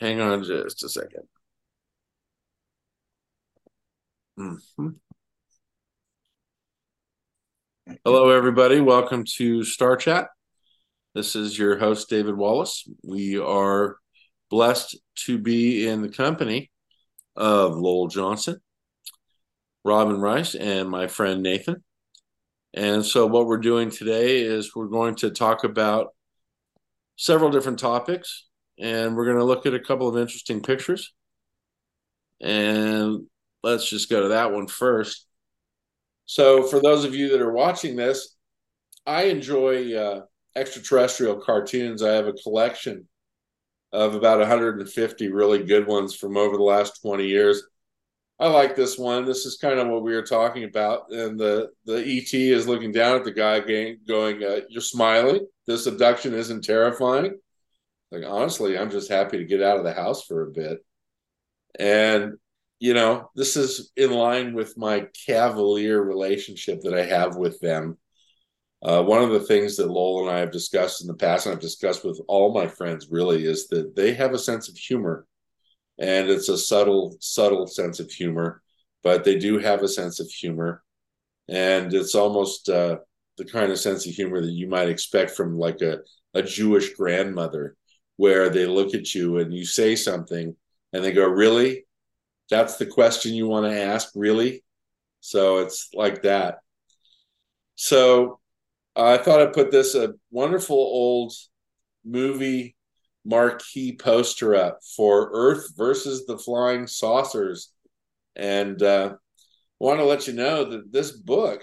Hang on just a 2nd mm-hmm. Hello, everybody. Welcome to Star Chat. This is your host, David Wallace. We are blessed to be in the company of Lowell Johnson, Robyn Rice, and my friend Nathan. And so, what we're doing today is we're going to talk about several different topics and we're going to look at a couple of interesting pictures. And let's just go to that one first. So, for those of you that are watching this, I enjoy uh, extraterrestrial cartoons. I have a collection of about 150 really good ones from over the last 20 years. I like this one. This is kind of what we were talking about, and the the ET is looking down at the guy, going, uh, "You're smiling. This abduction isn't terrifying." Like honestly, I'm just happy to get out of the house for a bit. And you know, this is in line with my cavalier relationship that I have with them. Uh, one of the things that Lowell and I have discussed in the past, and I've discussed with all my friends, really, is that they have a sense of humor, and it's a subtle, subtle sense of humor, but they do have a sense of humor, and it's almost uh, the kind of sense of humor that you might expect from like a a Jewish grandmother where they look at you and you say something and they go, Really? That's the question you want to ask? Really? So it's like that. So I thought I'd put this a wonderful old movie marquee poster up for Earth versus the Flying Saucers. And uh, want to let you know that this book,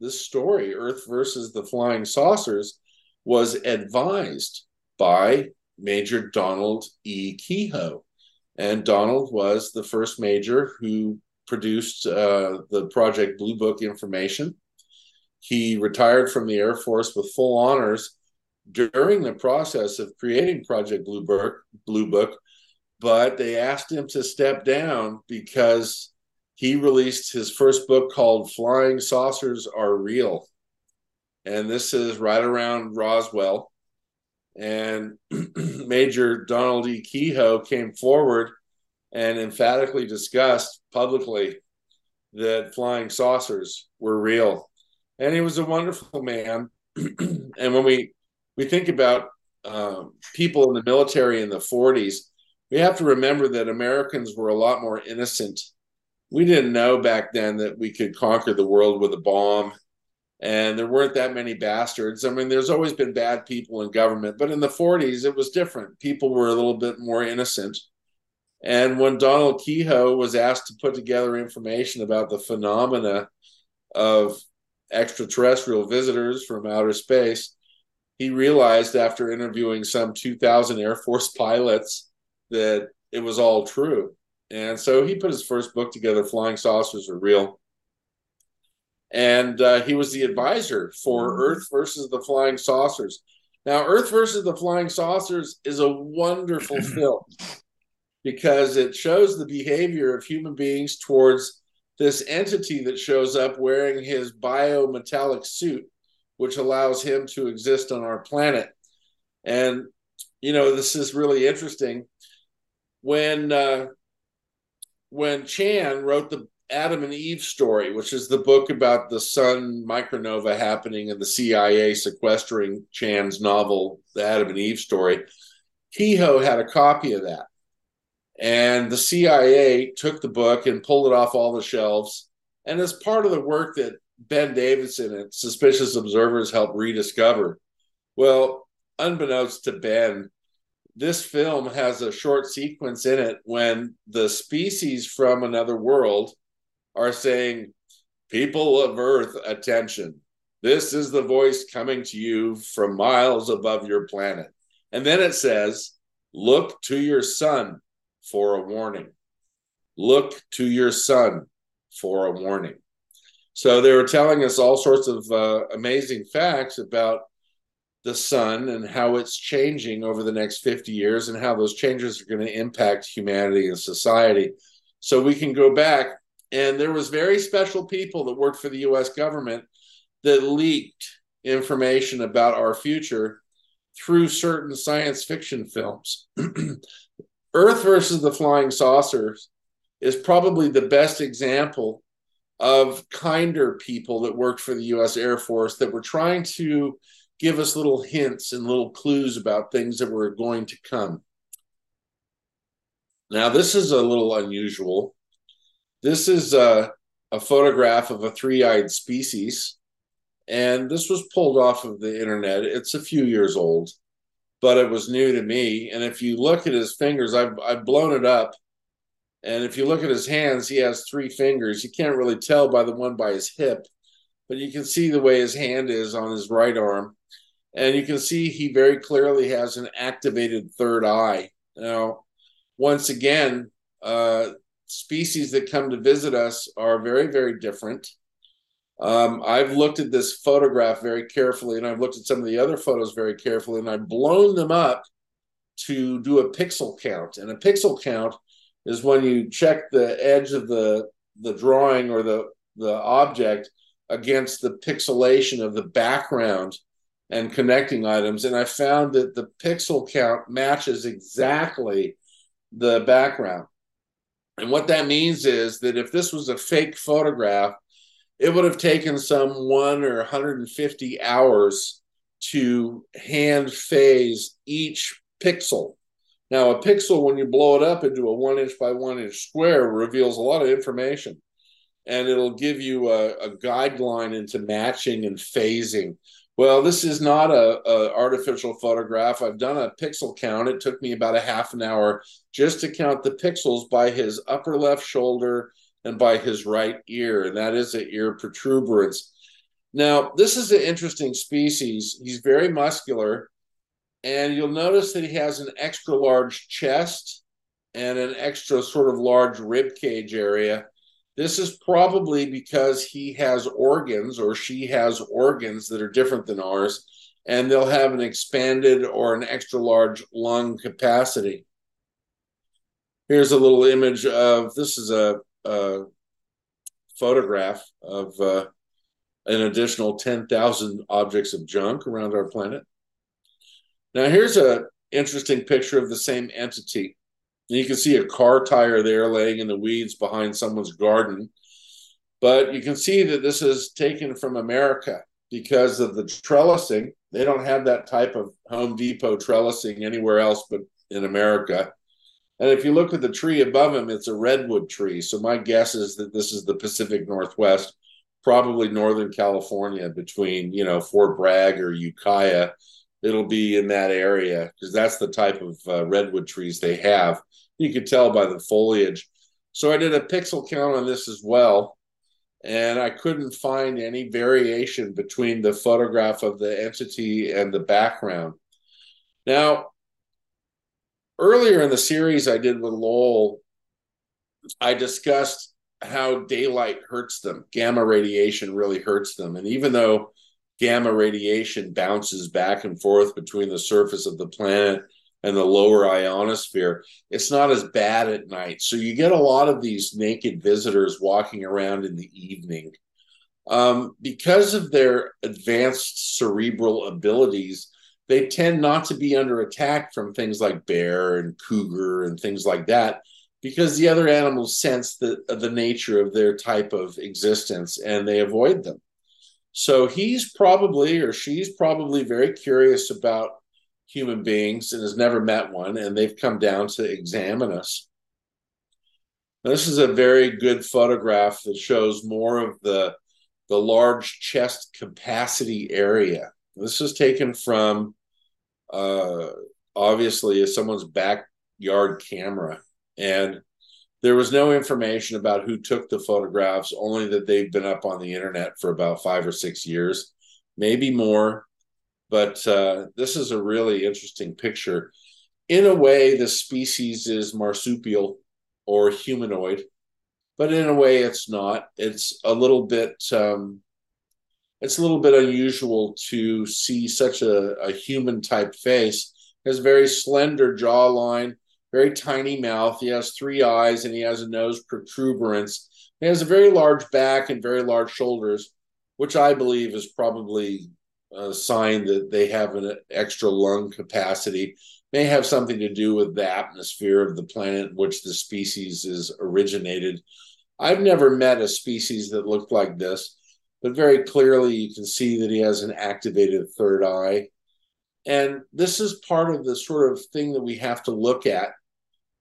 this story, Earth versus the Flying Saucers, was advised by Major Donald E. Keyhoe. And Donald was the first major who produced uh, the Project Blue Book information. He retired from the Air Force with full honors during the process of creating Project Blue Book, Blue Book, but they asked him to step down because he released his first book called Flying Saucers Are Real. And this is right around Roswell and Major Donald E. Keyhoe came forward and emphatically discussed publicly that flying saucers were real. And he was a wonderful man. and when we we think about um, people in the military in the 40s, we have to remember that Americans were a lot more innocent. We didn't know back then that we could conquer the world with a bomb and there weren't that many bastards. I mean, there's always been bad people in government, but in the 40s, it was different. People were a little bit more innocent. And when Donald Keyhoe was asked to put together information about the phenomena of extraterrestrial visitors from outer space, he realized after interviewing some 2,000 Air Force pilots that it was all true. And so he put his first book together, Flying Saucers Are Real and uh, he was the advisor for mm-hmm. Earth versus the Flying Saucers. Now, Earth versus the Flying Saucers is a wonderful film because it shows the behavior of human beings towards this entity that shows up wearing his biometallic suit, which allows him to exist on our planet. And, you know, this is really interesting. When uh, when Chan wrote the Adam and Eve story, which is the book about the sun micronova happening and the CIA sequestering Chan's novel, The Adam and Eve story. Keyhoe had a copy of that. And the CIA took the book and pulled it off all the shelves. And as part of the work that Ben Davidson and Suspicious Observers helped rediscover, well, unbeknownst to Ben, this film has a short sequence in it when the species from another world are saying, People of Earth, attention. This is the voice coming to you from miles above your planet. And then it says, Look to your sun for a warning. Look to your sun for a warning. So they were telling us all sorts of uh, amazing facts about the sun and how it's changing over the next 50 years and how those changes are going to impact humanity and society. So we can go back and there was very special people that worked for the US government that leaked information about our future through certain science fiction films. Earth versus the flying saucers is probably the best example of kinder people that worked for the US Air Force that were trying to give us little hints and little clues about things that were going to come. Now, this is a little unusual. This is a, a photograph of a three eyed species, and this was pulled off of the internet. It's a few years old, but it was new to me. And if you look at his fingers, I've, I've blown it up. And if you look at his hands, he has three fingers. You can't really tell by the one by his hip, but you can see the way his hand is on his right arm and you can see he very clearly has an activated third eye. Now, once again, uh, species that come to visit us are very, very different. Um, I've looked at this photograph very carefully, and I've looked at some of the other photos very carefully, and I've blown them up to do a pixel count. And a pixel count is when you check the edge of the the drawing or the the object against the pixelation of the background and connecting items. And I found that the pixel count matches exactly the background. And what that means is that if this was a fake photograph, it would have taken some one or 150 hours to hand phase each pixel. Now, a pixel, when you blow it up into a one inch by one inch square, reveals a lot of information and it'll give you a, a guideline into matching and phasing well, this is not a, a, artificial photograph. I've done a pixel count. It took me about a half an hour just to count the pixels by his upper left shoulder and by his right ear, and that is an ear protuberance. Now, this is an interesting species. He's very muscular, and you'll notice that he has an extra large chest and an extra sort of large rib cage area this is probably because he has organs or she has organs that are different than ours, and they'll have an expanded or an extra large lung capacity. Here's a little image of this is a, a photograph of uh, an additional 10,000 objects of junk around our planet. Now, here's an interesting picture of the same entity. And you can see a car tire there laying in the weeds behind someone's garden. But you can see that this is taken from America because of the trellising. They don't have that type of Home Depot trellising anywhere else but in America. And if you look at the tree above him, it's a redwood tree. So my guess is that this is the Pacific Northwest, probably Northern California, between you know Fort Bragg or Ukiah. It'll be in that area because that's the type of uh, redwood trees they have. You could tell by the foliage. So I did a pixel count on this as well, and I couldn't find any variation between the photograph of the entity and the background. Now, earlier in the series I did with Lowell, I discussed how daylight hurts them. Gamma radiation really hurts them. And even though gamma radiation bounces back and forth between the surface of the planet and the lower ionosphere, it's not as bad at night. So you get a lot of these naked visitors walking around in the evening. Um, because of their advanced cerebral abilities, they tend not to be under attack from things like bear and cougar and things like that, because the other animals sense the, the nature of their type of existence and they avoid them. So he's probably or she's probably very curious about human beings and has never met one, and they've come down to examine us. This is a very good photograph that shows more of the the large chest capacity area. This is taken from uh, obviously someone's backyard camera, and there was no information about who took the photographs, only that they've been up on the internet for about five or six years, maybe more. But uh, this is a really interesting picture. In a way, the species is marsupial or humanoid, but in a way, it's not. It's a little bit. Um, it's a little bit unusual to see such a, a human type face. Has very slender jawline, very tiny mouth. He has three eyes and he has a nose protuberance. He has a very large back and very large shoulders, which I believe is probably a sign that they have an extra lung capacity may have something to do with the atmosphere of the planet in which the species is originated. I've never met a species that looked like this, but very clearly you can see that he has an activated third eye. And this is part of the sort of thing that we have to look at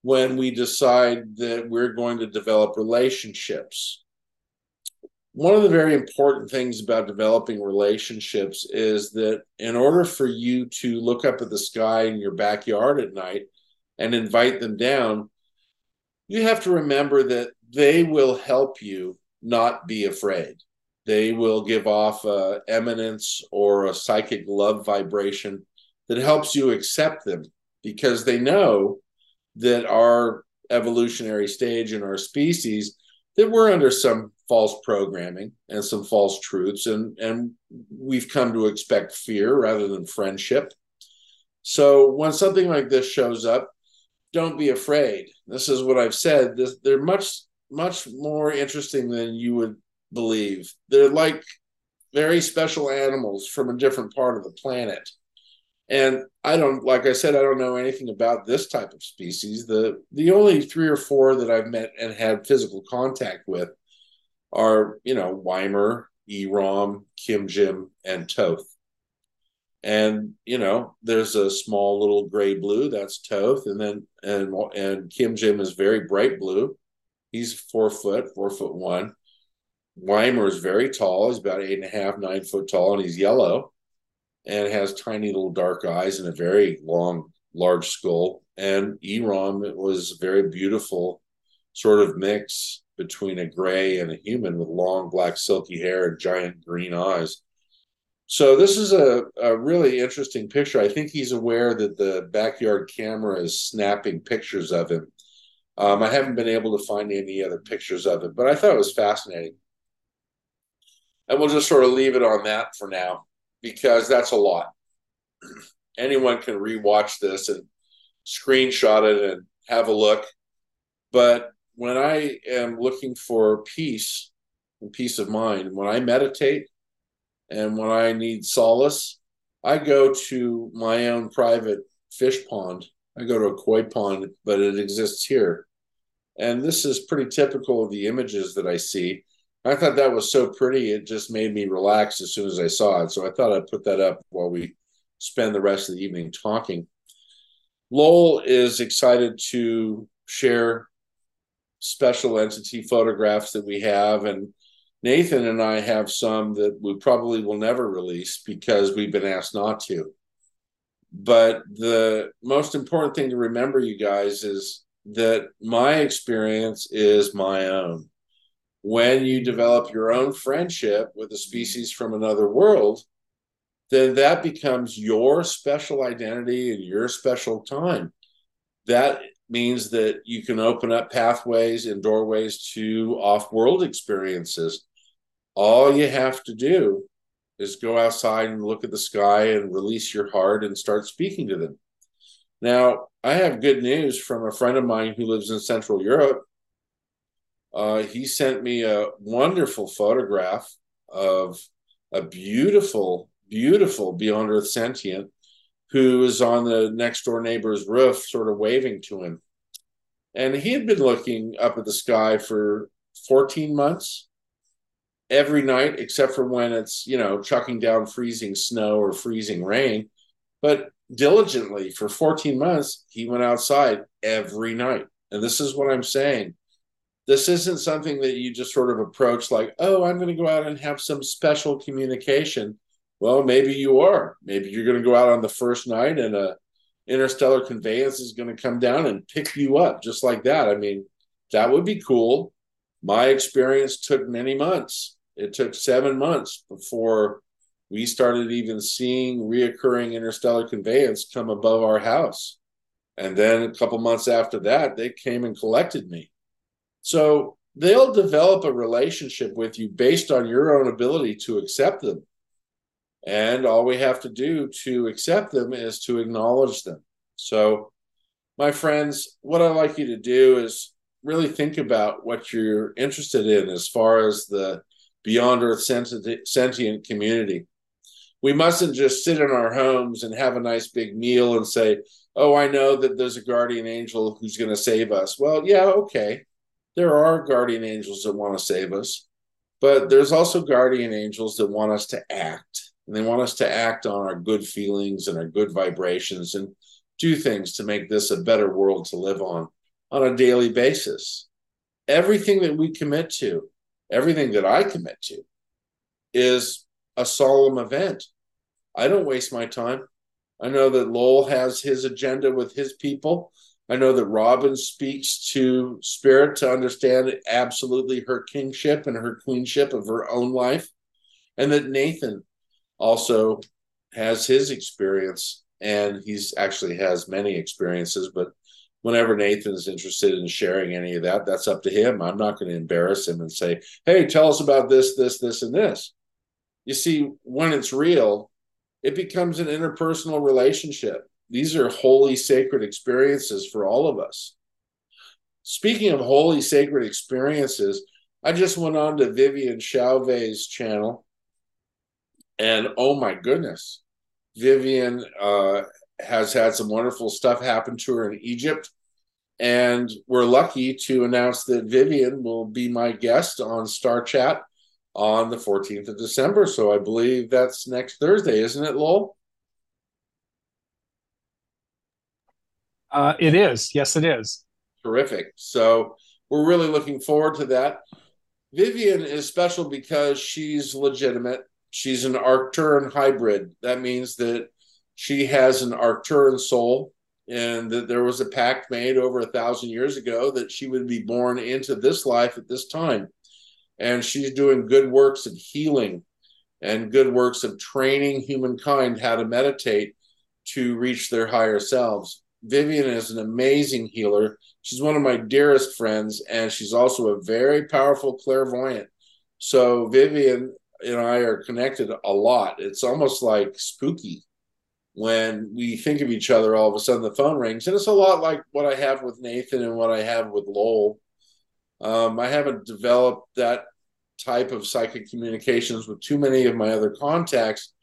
when we decide that we're going to develop relationships. One of the very important things about developing relationships is that in order for you to look up at the sky in your backyard at night and invite them down, you have to remember that they will help you not be afraid. They will give off a eminence or a psychic love vibration that helps you accept them because they know that our evolutionary stage in our species that we're under some false programming and some false truths and and we've come to expect fear rather than friendship. So when something like this shows up don't be afraid. This is what i've said. This, they're much much more interesting than you would believe. They're like very special animals from a different part of the planet and I don't, like I said, I don't know anything about this type of species. The the only three or four that I've met and had physical contact with are, you know, Weimer, Erom, Kim Jim, and Toth. And you know, there's a small little gray blue that's Toth, and then and and Kim Jim is very bright blue. He's four foot, four foot one. Weimer is very tall. He's about eight and a half, nine foot tall, and he's yellow and has tiny little dark eyes and a very long, large skull. And Erom was a very beautiful sort of mix between a gray and a human with long black silky hair and giant green eyes. So this is a, a really interesting picture. I think he's aware that the backyard camera is snapping pictures of him. Um, I haven't been able to find any other pictures of it, but I thought it was fascinating. And we'll just sort of leave it on that for now because that's a lot. Anyone can rewatch this and screenshot it and have a look. But when I am looking for peace and peace of mind, when I meditate and when I need solace, I go to my own private fish pond. I go to a koi pond, but it exists here. And this is pretty typical of the images that I see. I thought that was so pretty. It just made me relax as soon as I saw it. So I thought I'd put that up while we spend the rest of the evening talking. Lowell is excited to share special entity photographs that we have. And Nathan and I have some that we probably will never release because we've been asked not to. But the most important thing to remember, you guys, is that my experience is my own when you develop your own friendship with a species from another world, then that becomes your special identity and your special time. That means that you can open up pathways and doorways to off world experiences. All you have to do is go outside and look at the sky and release your heart and start speaking to them. Now, I have good news from a friend of mine who lives in Central Europe uh, he sent me a wonderful photograph of a beautiful, beautiful Beyond Earth sentient who was on the next door neighbor's roof, sort of waving to him. And he had been looking up at the sky for 14 months every night, except for when it's, you know, chucking down freezing snow or freezing rain. But diligently for 14 months, he went outside every night. And this is what I'm saying this isn't something that you just sort of approach like, oh, I'm going to go out and have some special communication. Well, maybe you are. Maybe you're going to go out on the first night and a interstellar conveyance is going to come down and pick you up just like that. I mean, that would be cool. My experience took many months. It took seven months before we started even seeing reoccurring interstellar conveyance come above our house. And then a couple months after that, they came and collected me. So they'll develop a relationship with you based on your own ability to accept them. And all we have to do to accept them is to acknowledge them. So, my friends, what I'd like you to do is really think about what you're interested in as far as the beyond Earth sentient community. We mustn't just sit in our homes and have a nice big meal and say, "Oh, I know that there's a guardian angel who's going to save us." Well, yeah, okay. There are guardian angels that want to save us, but there's also guardian angels that want us to act. And they want us to act on our good feelings and our good vibrations and do things to make this a better world to live on on a daily basis. Everything that we commit to, everything that I commit to, is a solemn event. I don't waste my time. I know that Lowell has his agenda with his people. I know that Robyn speaks to spirit to understand absolutely her kingship and her queenship of her own life, and that Nathan also has his experience, and he's actually has many experiences. But whenever Nathan is interested in sharing any of that, that's up to him. I'm not going to embarrass him and say, "Hey, tell us about this, this, this, and this." You see, when it's real, it becomes an interpersonal relationship. These are holy, sacred experiences for all of us. Speaking of holy, sacred experiences, I just went on to Vivian Chauvet's channel, and oh my goodness, Vivian uh, has had some wonderful stuff happen to her in Egypt. And we're lucky to announce that Vivian will be my guest on Star Chat on the 14th of December. So I believe that's next Thursday, isn't it, Lowell? Uh, it is. Yes, it is. Terrific. So we're really looking forward to that. Vivian is special because she's legitimate. She's an Arcturan hybrid. That means that she has an Arcturan soul, and that there was a pact made over a thousand years ago that she would be born into this life at this time and she's doing good works of healing and good works of training humankind how to meditate to reach their higher selves. Vivian is an amazing healer. She's one of my dearest friends, and she's also a very powerful clairvoyant. So, Vivian and I are connected a lot. It's almost like spooky when we think of each other, all of a sudden the phone rings. And it's a lot like what I have with Nathan and what I have with Lowell. Um, I haven't developed that type of psychic communications with too many of my other contacts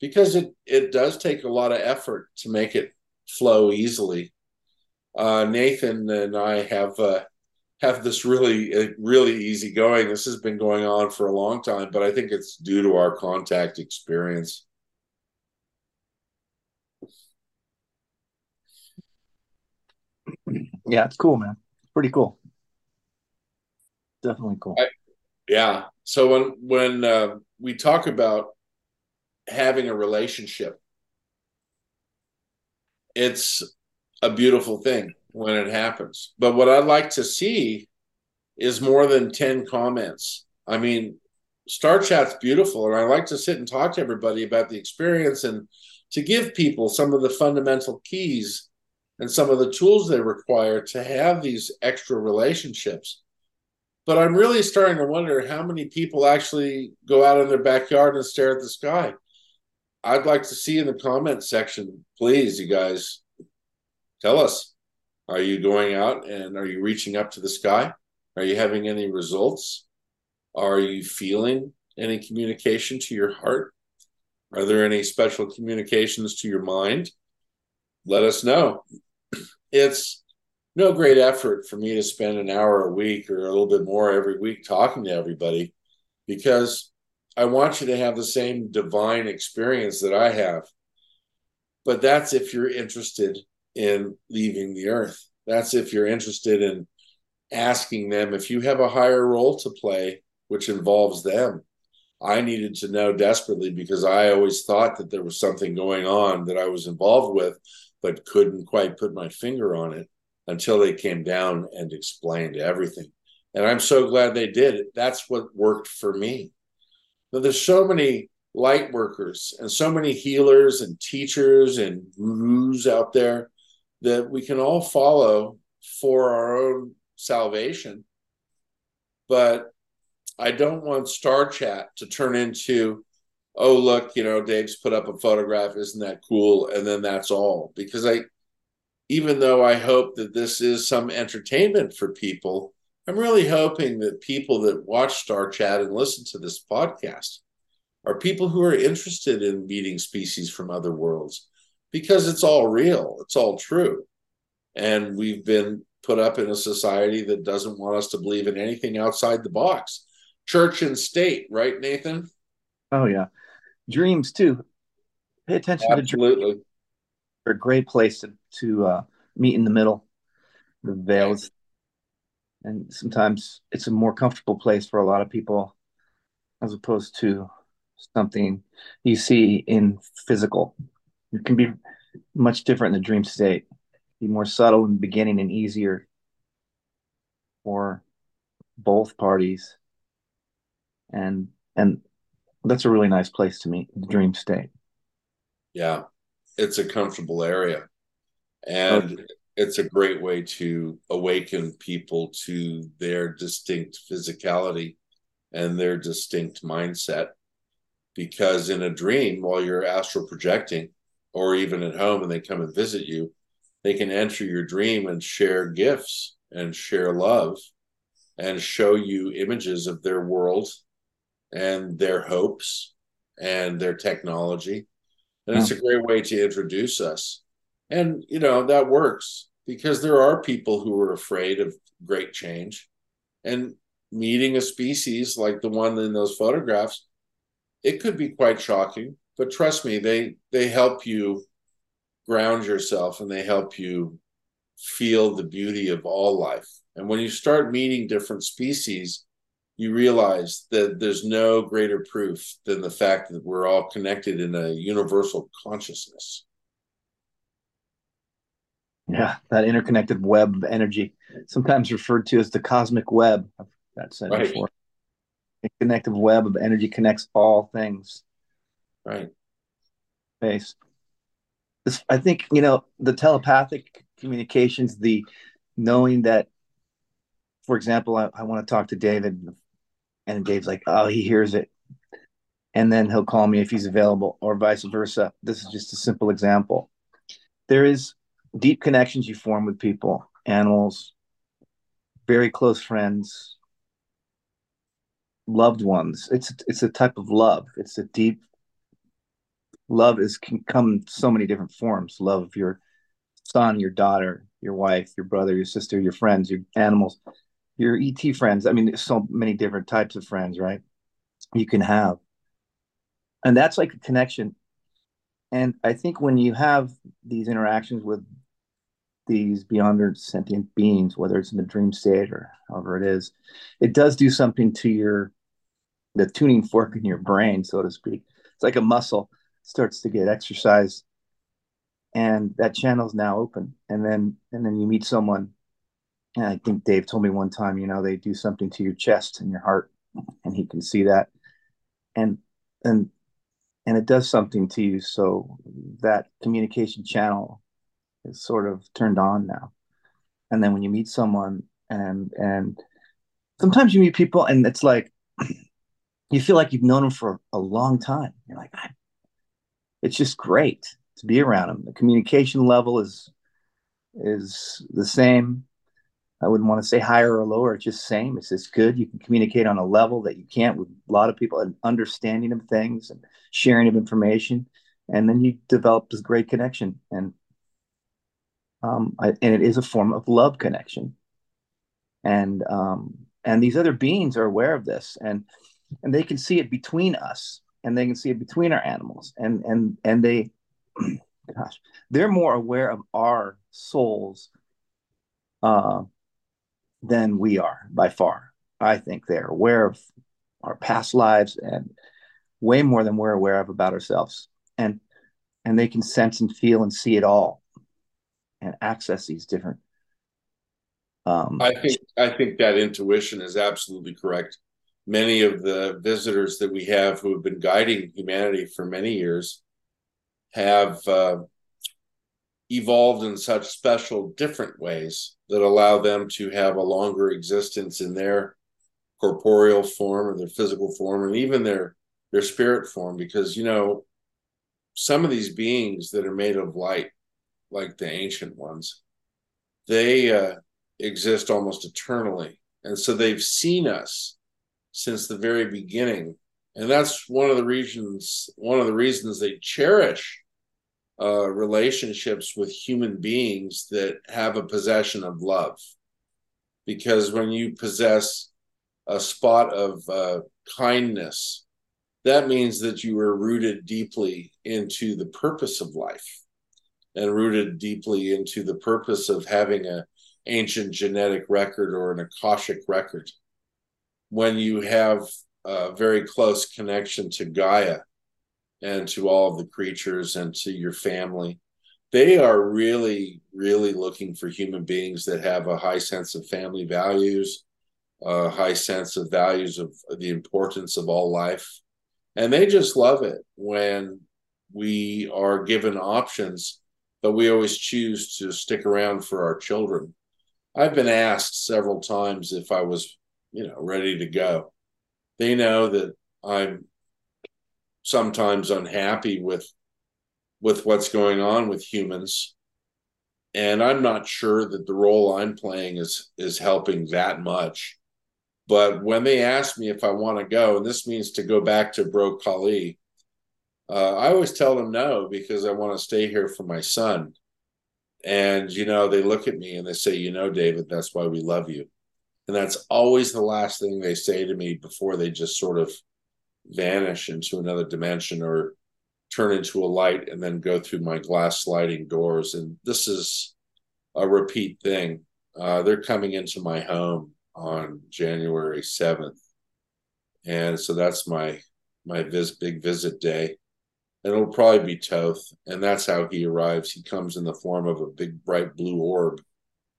because it it does take a lot of effort to make it flow easily. Uh, Nathan and I have uh, have this really uh, really easy going. This has been going on for a long time, but I think it's due to our contact experience. Yeah, it's cool, man. Pretty cool. Definitely cool. I, yeah. So when when uh, we talk about having a relationship, it's a beautiful thing when it happens. But what I'd like to see is more than 10 comments. I mean, Star Chat's beautiful, and I like to sit and talk to everybody about the experience and to give people some of the fundamental keys and some of the tools they require to have these extra relationships. But I'm really starting to wonder how many people actually go out in their backyard and stare at the sky. I'd like to see in the comment section, please, you guys, tell us. Are you going out and are you reaching up to the sky? Are you having any results? Are you feeling any communication to your heart? Are there any special communications to your mind? Let us know. It's no great effort for me to spend an hour a week or a little bit more every week talking to everybody because I want you to have the same divine experience that I have. But that's if you're interested in leaving the earth. That's if you're interested in asking them if you have a higher role to play, which involves them. I needed to know desperately because I always thought that there was something going on that I was involved with, but couldn't quite put my finger on it until they came down and explained everything. And I'm so glad they did. That's what worked for me. But there's so many light workers and so many healers and teachers and gurus out there that we can all follow for our own salvation. But I don't want Star Chat to turn into, oh, look, you know, Dave's put up a photograph. Isn't that cool? And then that's all. Because I, even though I hope that this is some entertainment for people, I'm really hoping that people that watch Star Chat and listen to this podcast are people who are interested in meeting species from other worlds because it's all real, it's all true. And we've been put up in a society that doesn't want us to believe in anything outside the box. Church and state, right, Nathan? Oh, yeah. Dreams, too. Pay attention Absolutely. to dreams. They're a great place to, to uh, meet in the middle, the veils. And sometimes it's a more comfortable place for a lot of people as opposed to something you see in physical. It can be much different in the dream state, be more subtle in the beginning and easier for both parties. And and that's a really nice place to meet the dream state. Yeah, it's a comfortable area. And okay. It's a great way to awaken people to their distinct physicality and their distinct mindset. Because in a dream, while you're astral projecting, or even at home and they come and visit you, they can enter your dream and share gifts and share love and show you images of their world and their hopes and their technology. And it's a great way to introduce us. And, you know, that works because there are people who are afraid of great change. And meeting a species like the one in those photographs, it could be quite shocking. But trust me, they they help you ground yourself and they help you feel the beauty of all life. And when you start meeting different species, you realize that there's no greater proof than the fact that we're all connected in a universal consciousness. Yeah, that interconnected web of energy, sometimes referred to as the cosmic web. I've said right. before. A connective web of energy connects all things. Right. Space. This, I think you know the telepathic communications, the knowing that, for example, I, I want to talk to David, and Dave's like, "Oh, he hears it," and then he'll call me if he's available, or vice versa. This is just a simple example. There is deep connections you form with people, animals, very close friends, loved ones. It's it's a type of love. It's a deep love is can come in so many different forms. Love of your son, your daughter, your wife, your brother, your sister, your friends, your animals, your ET friends. I mean, there's so many different types of friends, right? You can have. And that's like a connection. And I think when you have these interactions with these beyond sentient beings, whether it's in the dream state or however it is, it does do something to your the tuning fork in your brain, so to speak. It's like a muscle starts to get exercised and that channel is now open and then and then you meet someone and i think dave told me one time you know they do something to your chest and your heart and he can see that and and and it does something to you so that communication channel is sort of turned on now and then when you meet someone and and sometimes you meet people and it's like you feel like you've known them for a long time you're like it's just great to be around them. The communication level is is the same. I wouldn't want to say higher or lower. It's just same. It's just good. You can communicate on a level that you can't with a lot of people, and understanding of things and sharing of information, and then you develop this great connection. And um, I, and it is a form of love connection. And um, and these other beings are aware of this, and and they can see it between us and they can see it between our animals and and and they gosh they're more aware of our souls uh, than we are by far. I think they're aware of our past lives and way more than we're aware of about ourselves. And and they can sense and feel and see it all and access these different um, i think i think that intuition is absolutely correct. Many of the visitors that we have who have been guiding humanity for many years have uh, evolved in such special different ways that allow them to have a longer existence in their corporeal form or their physical form and even their their spirit form because you know some of these beings that are made of light like the ancient ones they uh, exist almost eternally. And so they've seen us since the very beginning. And that's one of the reasons one of the reasons they cherish uh, relationships with human beings that have a possession of love. Because when you possess a spot of uh, kindness that means that you are rooted deeply into the purpose of life and rooted deeply into the purpose of having a ancient genetic record or an akashic record. When you have a very close connection to gaia and to all of the creatures and to your family they are really really looking for human beings that have a high sense of family values a high sense of values of the importance of all life. And they just love it when we are given options but we always choose to stick around for our children. I've been asked several times if i was you know ready to go. They know that i'm sometimes unhappy with with what's going on with humans and i'm not sure that the role i'm playing is is helping that much. But when they ask me if i want to go and this means to go back to bro kali uh, i always tell them no because i want to stay here for my son and you know they look at me and they say you know david that's why we love you and that's always the last thing they say to me before they just sort of vanish into another dimension or turn into a light and then go through my glass sliding doors. And this is a repeat thing. Uh, they're coming into my home on January 7th. And so that's my my vis- big visit day. And it'll probably be Thoth. And that's how he arrives. He comes in the form of a big bright blue orb.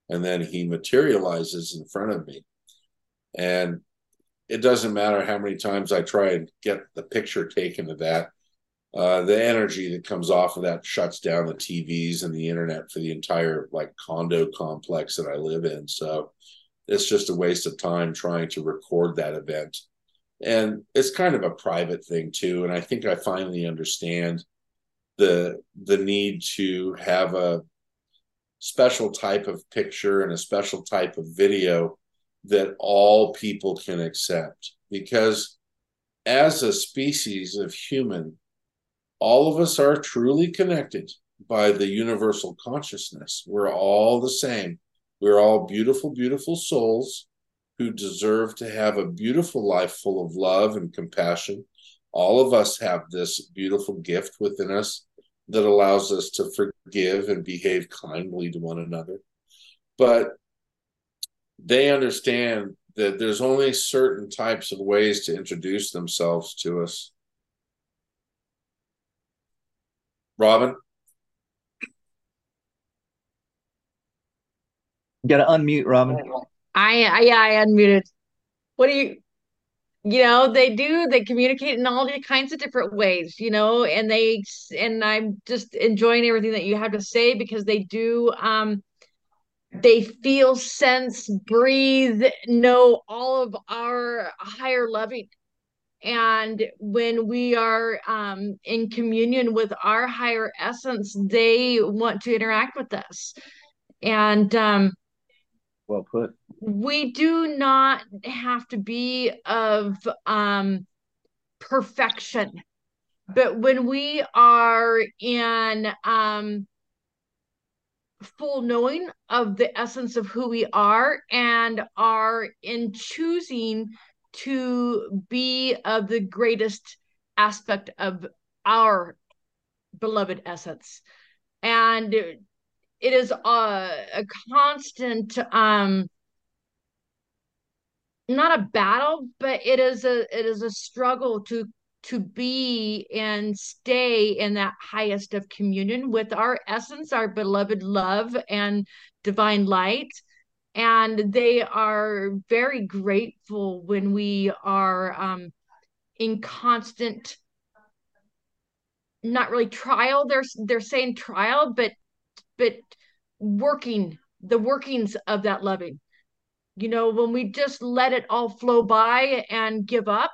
And then he materializes in front of me. And it doesn't matter how many times I try and get the picture taken of that. Uh, the energy that comes off of that shuts down the TVs and the internet for the entire like condo complex that I live in. So it's just a waste of time trying to record that event. And it's kind of a private thing too. And I think I finally understand the the need to have a special type of picture and a special type of video that all people can accept. Because as a species of human all of us are truly connected by the universal consciousness. We're all the same. We're all beautiful beautiful souls who deserve to have a beautiful life full of love and compassion all of us have this beautiful gift within us that allows us to forgive and behave kindly to one another but they understand that there's only certain types of ways to introduce themselves to us. Robyn? You got to unmute, Robyn. I, I yeah, I unmuted. What do you you know, they do, they communicate in all kinds of different ways, you know, and they and I'm just enjoying everything that you have to say because they do um they feel, sense, breathe, know all of our higher loving. And when we are um, in communion with our higher essence, they want to interact with us. And um, well put. We do not have to be of um, perfection, but when we are in um, full knowing of the essence of who we are and are in choosing to be of the greatest aspect of our beloved essence and it is a, a constant um not a battle but it is a it is a struggle to to be and stay in that highest of communion with our essence, our beloved love and divine light. And they are very grateful when we are um, in constant, not really trial. They're they're saying trial, but but working the workings of that loving. You know, when we just let it all flow by and give up,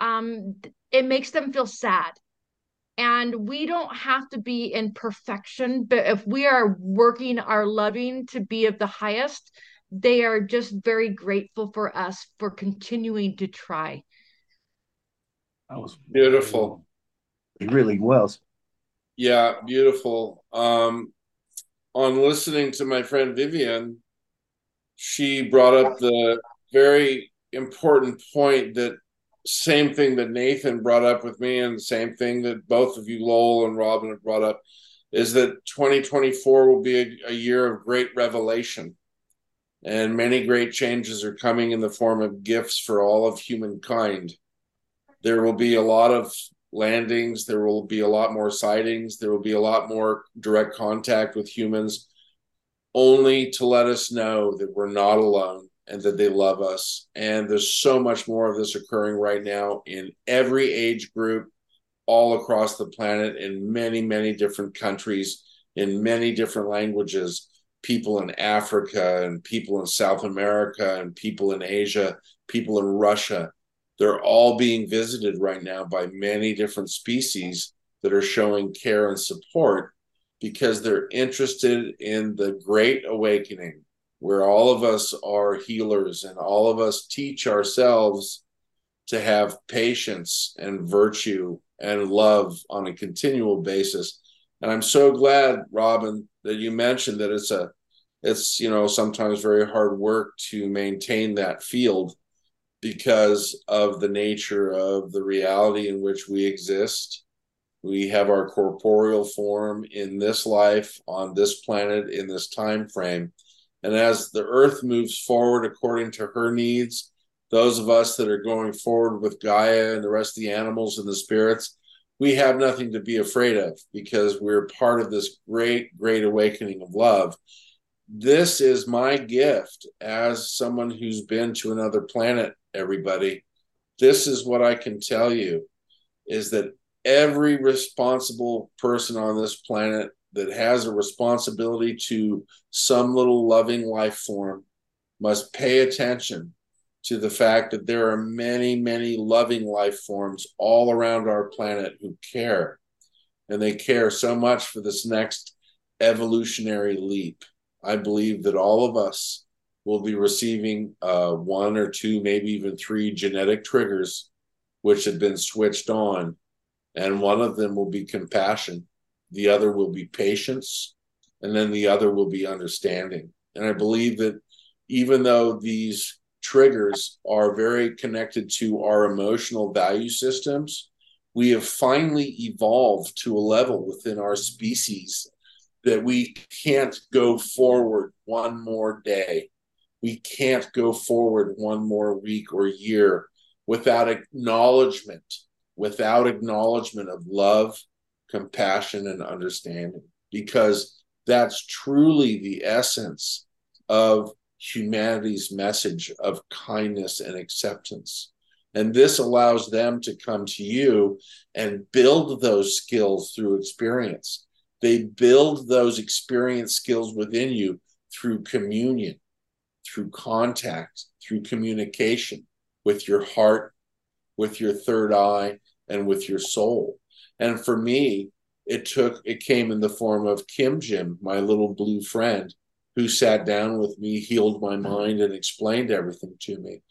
um, it makes them feel sad and we don't have to be in perfection but if we are working our loving to be of the highest they are just very grateful for us for continuing to try That was beautiful. It really was. Yeah, beautiful. Um, on listening to my friend Vivian, she brought up the very important point that same thing that Nathan brought up with me, and the same thing that both of you, Lowell and Robyn, have brought up, is that 2024 will be a, a year of great revelation. And many great changes are coming in the form of gifts for all of humankind. There will be a lot of landings, there will be a lot more sightings, there will be a lot more direct contact with humans, only to let us know that we're not alone and that they love us. And there's so much more of this occurring right now in every age group, all across the planet, in many, many different countries, in many different languages. People in Africa and people in South America and people in Asia, people in Russia. They're all being visited right now by many different species that are showing care and support because they're interested in the great awakening where all of us are healers and all of us teach ourselves to have patience and virtue and love on a continual basis. And I'm so glad, Robyn, that you mentioned that it's a it's you know sometimes very hard work to maintain that field because of the nature of the reality in which we exist. We have our corporeal form in this life on this planet in this time frame and as the earth moves forward according to her needs, those of us that are going forward with Gaia and the rest of the animals and the spirits, we have nothing to be afraid of because we're part of this great, great awakening of love. This is my gift as someone who's been to another planet, everybody. This is what I can tell you is that every responsible person on this planet that has a responsibility to some little loving life form must pay attention to the fact that there are many, many loving life forms all around our planet who care. And they care so much for this next evolutionary leap. I believe that all of us will be receiving uh, one or two, maybe even three genetic triggers which have been switched on. And one of them will be compassion the other will be patience, and then the other will be understanding. And I believe that even though these triggers are very connected to our emotional value systems, we have finally evolved to a level within our species that we can't go forward one more day. We can't go forward one more week or year without acknowledgement, without acknowledgement of love compassion, and understanding, because that's truly the essence of humanity's message of kindness and acceptance. And this allows them to come to you and build those skills through experience. They build those experience skills within you through communion, through contact, through communication with your heart, with your third eye, and with your soul. And for me, it took it came in the form of Kim Jim, my little blue friend, who sat down with me, healed my mind, and explained everything to me.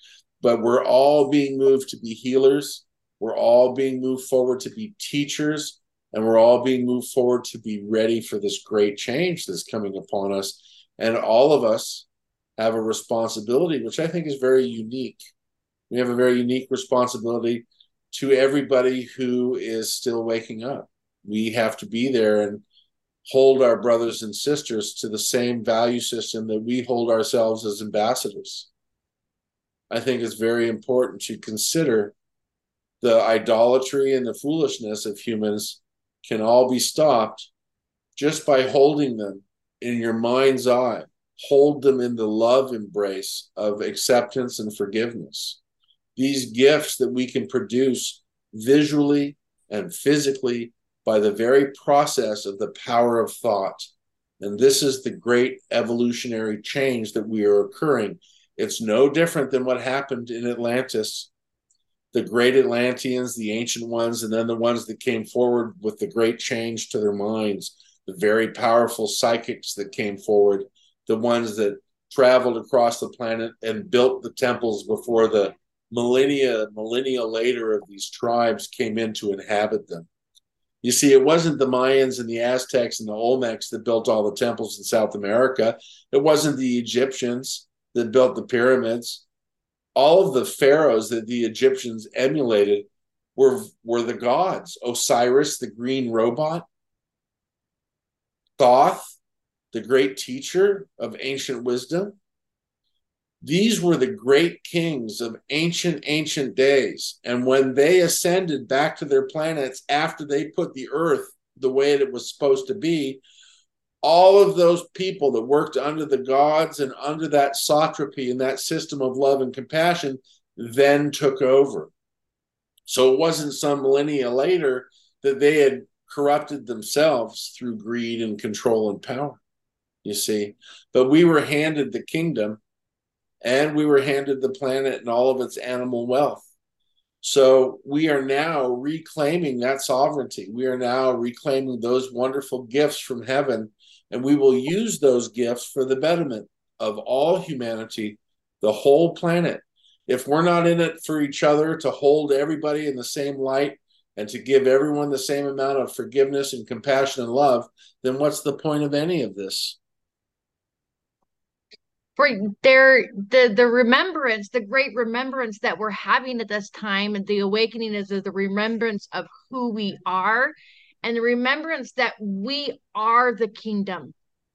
But we're all being moved to be healers. We're all being moved forward to be teachers, and we're all being moved forward to be ready for this great change that's coming upon us. And all of us have a responsibility, which I think is very unique. We have a very unique responsibility to everybody who is still waking up. We have to be there and hold our brothers and sisters to the same value system that we hold ourselves as ambassadors. I think it's very important to consider the idolatry and the foolishness of humans can all be stopped just by holding them in your mind's eye. Hold them in the love embrace of acceptance and forgiveness these gifts that we can produce visually and physically by the very process of the power of thought. And this is the great evolutionary change that we are occurring. It's no different than what happened in Atlantis. The great Atlanteans, the ancient ones, and then the ones that came forward with the great change to their minds, the very powerful psychics that came forward, the ones that traveled across the planet and built the temples before the millennia, millennia later, of these tribes came in to inhabit them. You see, it wasn't the Mayans and the Aztecs and the Olmecs that built all the temples in South America. It wasn't the Egyptians that built the pyramids. All of the pharaohs that the Egyptians emulated were, were the gods Osiris, the green robot, Thoth, the great teacher of ancient wisdom. These were the great kings of ancient, ancient days. And when they ascended back to their planets after they put the earth the way it was supposed to be, all of those people that worked under the gods and under that satrapy and that system of love and compassion then took over. So it wasn't some millennia later that they had corrupted themselves through greed and control and power, you see. But we were handed the kingdom and we were handed the planet and all of its animal wealth. So we are now reclaiming that sovereignty. We are now reclaiming those wonderful gifts from heaven, and we will use those gifts for the betterment of all humanity, the whole planet. If we're not in it for each other to hold everybody in the same light and to give everyone the same amount of forgiveness and compassion and love, then what's the point of any of this? for their the the remembrance the great remembrance that we're having at this time and the awakening is the remembrance of who we are and the remembrance that we are the kingdom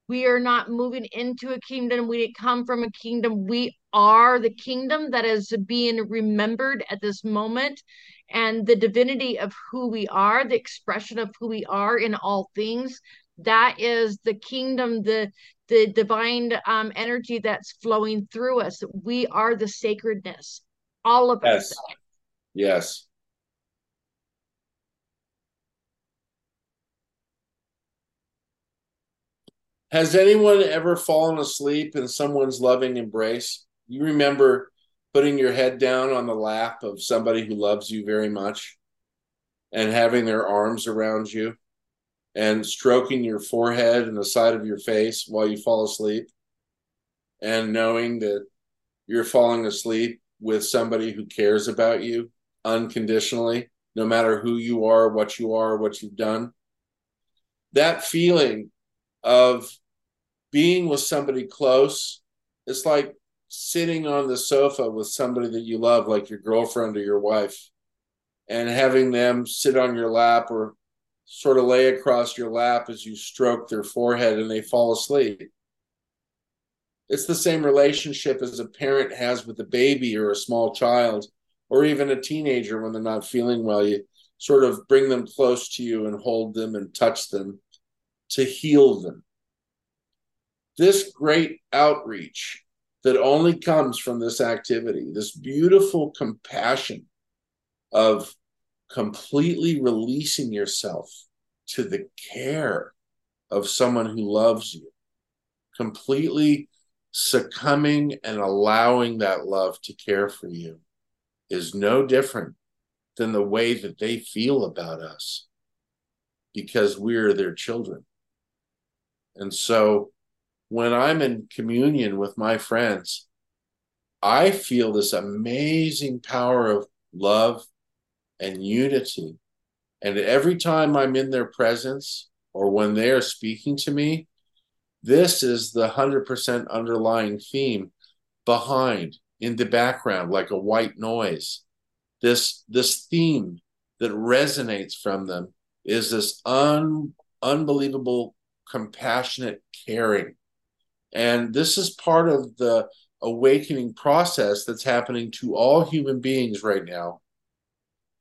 we are not moving into a kingdom we didn't come from a kingdom we are the kingdom that is being remembered at this moment and the divinity of who we are the expression of who we are in all things that is the kingdom the the divine um, energy that's flowing through us. We are the sacredness, all of yes. us. Yes. Has anyone ever fallen asleep in someone's loving embrace? You remember putting your head down on the lap of somebody who loves you very much and having their arms around you? and stroking your forehead and the side of your face while you fall asleep and knowing that you're falling asleep with somebody who cares about you unconditionally, no matter who you are, what you are, what you've done. That feeling of being with somebody close, it's like sitting on the sofa with somebody that you love, like your girlfriend or your wife, and having them sit on your lap or sort of lay across your lap as you stroke their forehead and they fall asleep. It's the same relationship as a parent has with a baby or a small child or even a teenager when they're not feeling well. You sort of bring them close to you and hold them and touch them to heal them. This great outreach that only comes from this activity, this beautiful compassion of completely releasing yourself to the care of someone who loves you, completely succumbing and allowing that love to care for you is no different than the way that they feel about us because we're their children. And so when I'm in communion with my friends, I feel this amazing power of love and unity. And every time I'm in their presence or when they are speaking to me, this is the 100% underlying theme behind in the background like a white noise. This this theme that resonates from them is this un, unbelievable compassionate caring. And this is part of the awakening process that's happening to all human beings right now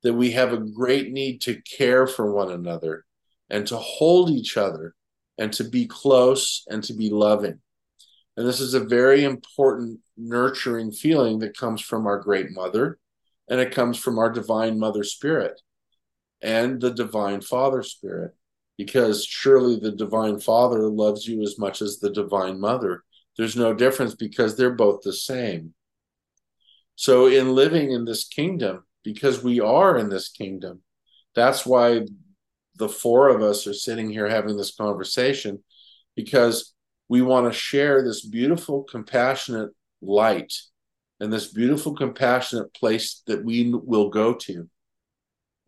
that we have a great need to care for one another and to hold each other and to be close and to be loving. And this is a very important nurturing feeling that comes from our great mother and it comes from our divine mother spirit and the divine father spirit because surely the divine father loves you as much as the divine mother there's no difference because they're both the same so in living in this kingdom because we are in this kingdom. That's why the four of us are sitting here having this conversation because we want to share this beautiful, compassionate light and this beautiful, compassionate place that we will go to.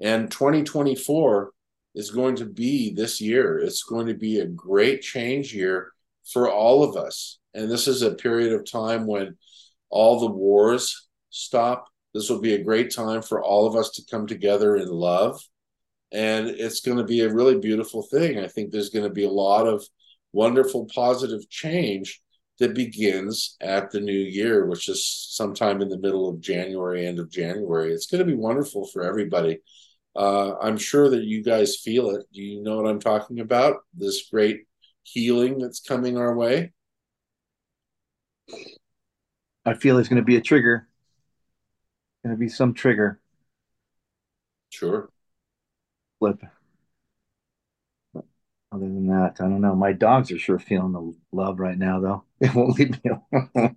And 2024 is going to be this year. It's going to be a great change year for all of us. And this is a period of time when all the wars stop. This will be a great time for all of us to come together in love. And it's going to be a really beautiful thing. I think there's going to be a lot of wonderful, positive change that begins at the new year, which is sometime in the middle of January, end of January. It's going to be wonderful for everybody. Uh, I'm sure that you guys feel it. Do you know what I'm talking about? This great healing that's coming our way. I feel there's going to be a trigger. Going to be some trigger. Sure. Flip. Other than that, I don't know. My dogs are sure feeling the love right now, though. They won't leave me alone.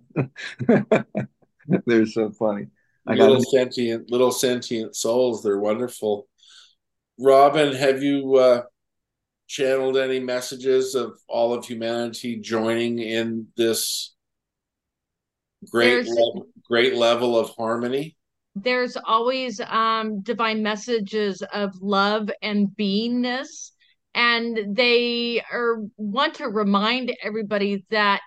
They're so funny. I little got sentient, little sentient souls. They're wonderful. Robyn, have you uh, channeled any messages of all of humanity joining in this great, level, great level of harmony? There's always um, divine messages of love and beingness and they are want to remind everybody that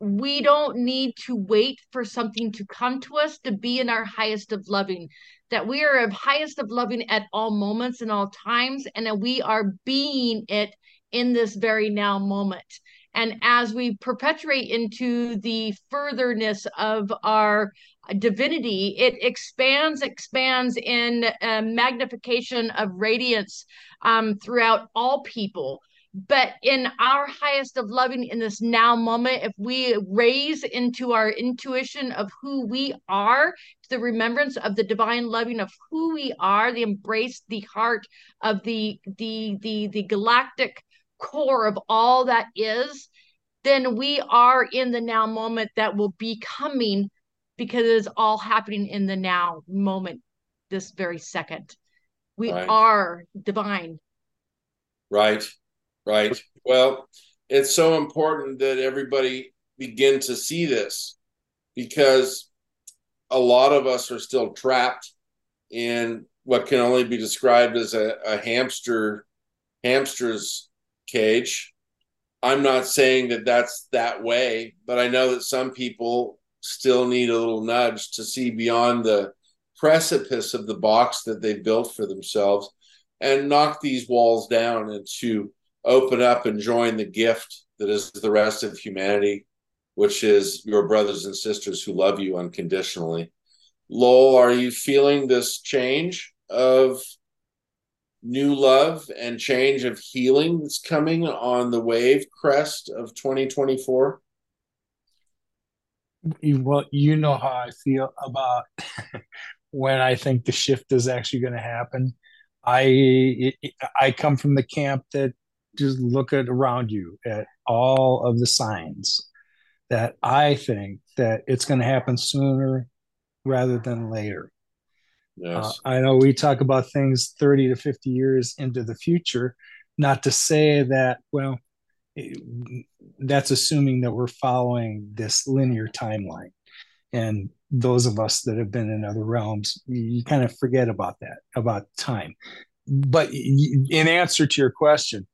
we don't need to wait for something to come to us to be in our highest of loving that we are of highest of loving at all moments and all times and that we are being it in this very now moment and as we perpetuate into the furtherness of our divinity, it expands, expands in magnification of radiance um, throughout all people. But in our highest of loving in this now moment, if we raise into our intuition of who we are, the remembrance of the divine loving of who we are, the embrace, the heart of the the the the galactic core of all that is, then we are in the now moment that will be coming because it is all happening in the now moment, this very second. We right. are divine. Right, right. Well, it's so important that everybody begin to see this because a lot of us are still trapped in what can only be described as a, a hamster hamster's cage i'm not saying that that's that way but i know that some people still need a little nudge to see beyond the precipice of the box that they built for themselves and knock these walls down and to open up and join the gift that is the rest of humanity, which is your brothers and sisters who love you unconditionally. Lowell, are you feeling this change of new love and change of healing that's coming on the wave crest of 2024? well, you know how I feel about when I think the shift is actually going to happen. I I come from the camp that just look at around you at all of the signs that I think that it's going to happen sooner rather than later. Yes. Uh, I know we talk about things 30 to 50 years into the future, not to say that, well, that's assuming that we're following this linear timeline and those of us that have been in other realms you kind of forget about that about time but in answer to your question